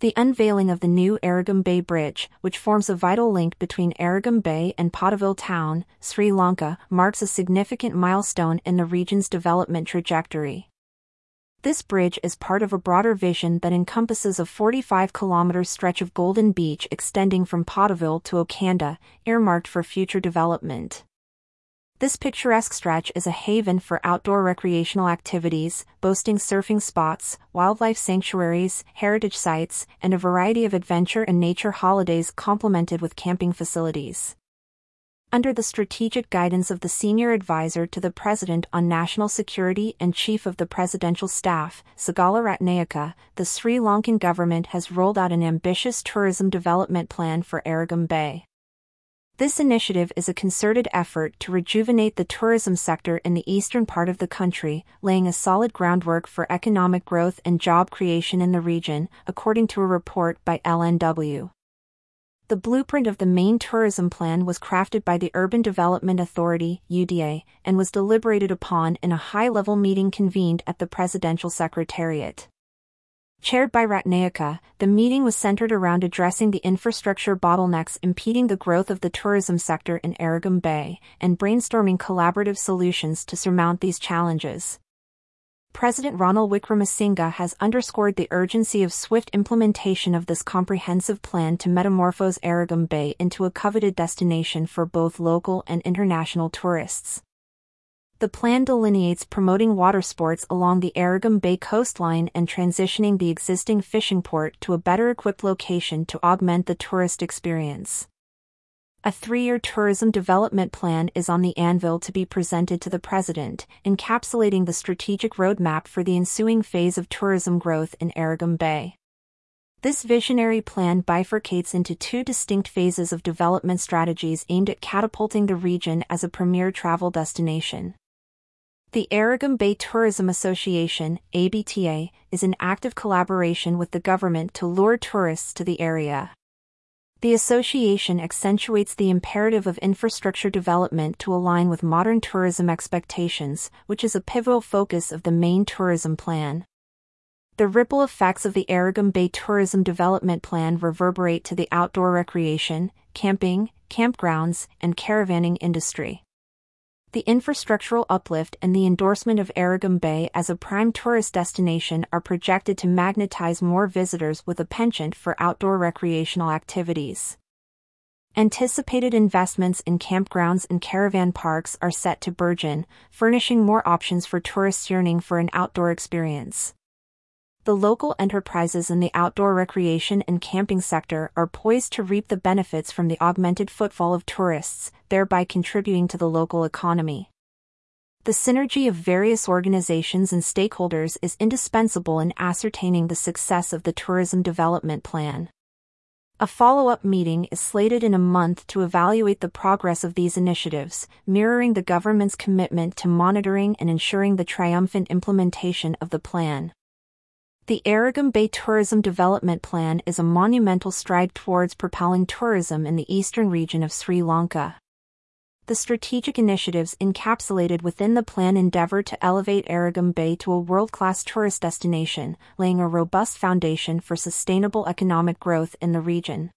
The unveiling of the new Arugam Bay Bridge, which forms a vital link between Arugam Bay and Pottuvil Town, Sri Lanka, marks a significant milestone in the region's development trajectory. This bridge is part of a broader vision that encompasses a 45 kilometer stretch of Golden Beach extending from Pottuvil to Okanda, earmarked for future development. This picturesque stretch is a haven for outdoor recreational activities, boasting surfing spots, wildlife sanctuaries, heritage sites, and a variety of adventure and nature holidays complemented with camping facilities. Under the strategic guidance of the Senior Advisor to the President on National Security and Chief of the Presidential Staff, Sagala Ratnayake, the Sri Lankan government has rolled out an ambitious tourism development plan for Arugam Bay. This initiative is a concerted effort to rejuvenate the tourism sector in the eastern part of the country, laying a solid groundwork for economic growth and job creation in the region, according to a report by LNW. The blueprint of the main tourism plan was crafted by the Urban Development Authority, UDA, and was deliberated upon in a high-level meeting convened at the Presidential Secretariat. Chaired by Ratnayake, the meeting was centered around addressing the infrastructure bottlenecks impeding the growth of the tourism sector in Arugam Bay and brainstorming collaborative solutions to surmount these challenges. President Ranil Wickremesinghe has underscored the urgency of swift implementation of this comprehensive plan to metamorphose Arugam Bay into a coveted destination for both local and international tourists. The plan delineates promoting water sports along the Arugam Bay coastline and transitioning the existing fishing port to a better equipped location to augment the tourist experience. A three year tourism development plan is on the anvil to be presented to the President, encapsulating the strategic roadmap for the ensuing phase of tourism growth in Arugam Bay. This visionary plan bifurcates into two distinct phases of development strategies aimed at catapulting the region as a premier travel destination. The Arugam Bay Tourism Association, ABTA, is an active collaboration with the government to lure tourists to the area. The association accentuates the imperative of infrastructure development to align with modern tourism expectations, which is a pivotal focus of the main tourism plan. The ripple effects of the Arugam Bay Tourism Development Plan reverberate to the outdoor recreation, camping, campgrounds, and caravanning industry. The infrastructural uplift and the endorsement of Arugam Bay as a prime tourist destination are projected to magnetize more visitors with a penchant for outdoor recreational activities. Anticipated investments in campgrounds and caravan parks are set to burgeon, furnishing more options for tourists yearning for an outdoor experience the local enterprises in the outdoor recreation and camping sector are poised to reap the benefits from the augmented footfall of tourists, thereby contributing to the local economy. The synergy of various organizations and stakeholders is indispensable in ascertaining the success of the tourism development plan. A follow up meeting is slated in a month to evaluate the progress of these initiatives, mirroring the government's commitment to monitoring and ensuring the triumphant implementation of the plan. The Arugam Bay Tourism Development Plan is a monumental stride towards propelling tourism in the eastern region of Sri Lanka. The strategic initiatives encapsulated within the plan endeavor to elevate Arugam Bay to a world-class tourist destination, laying a robust foundation for sustainable economic growth in the region.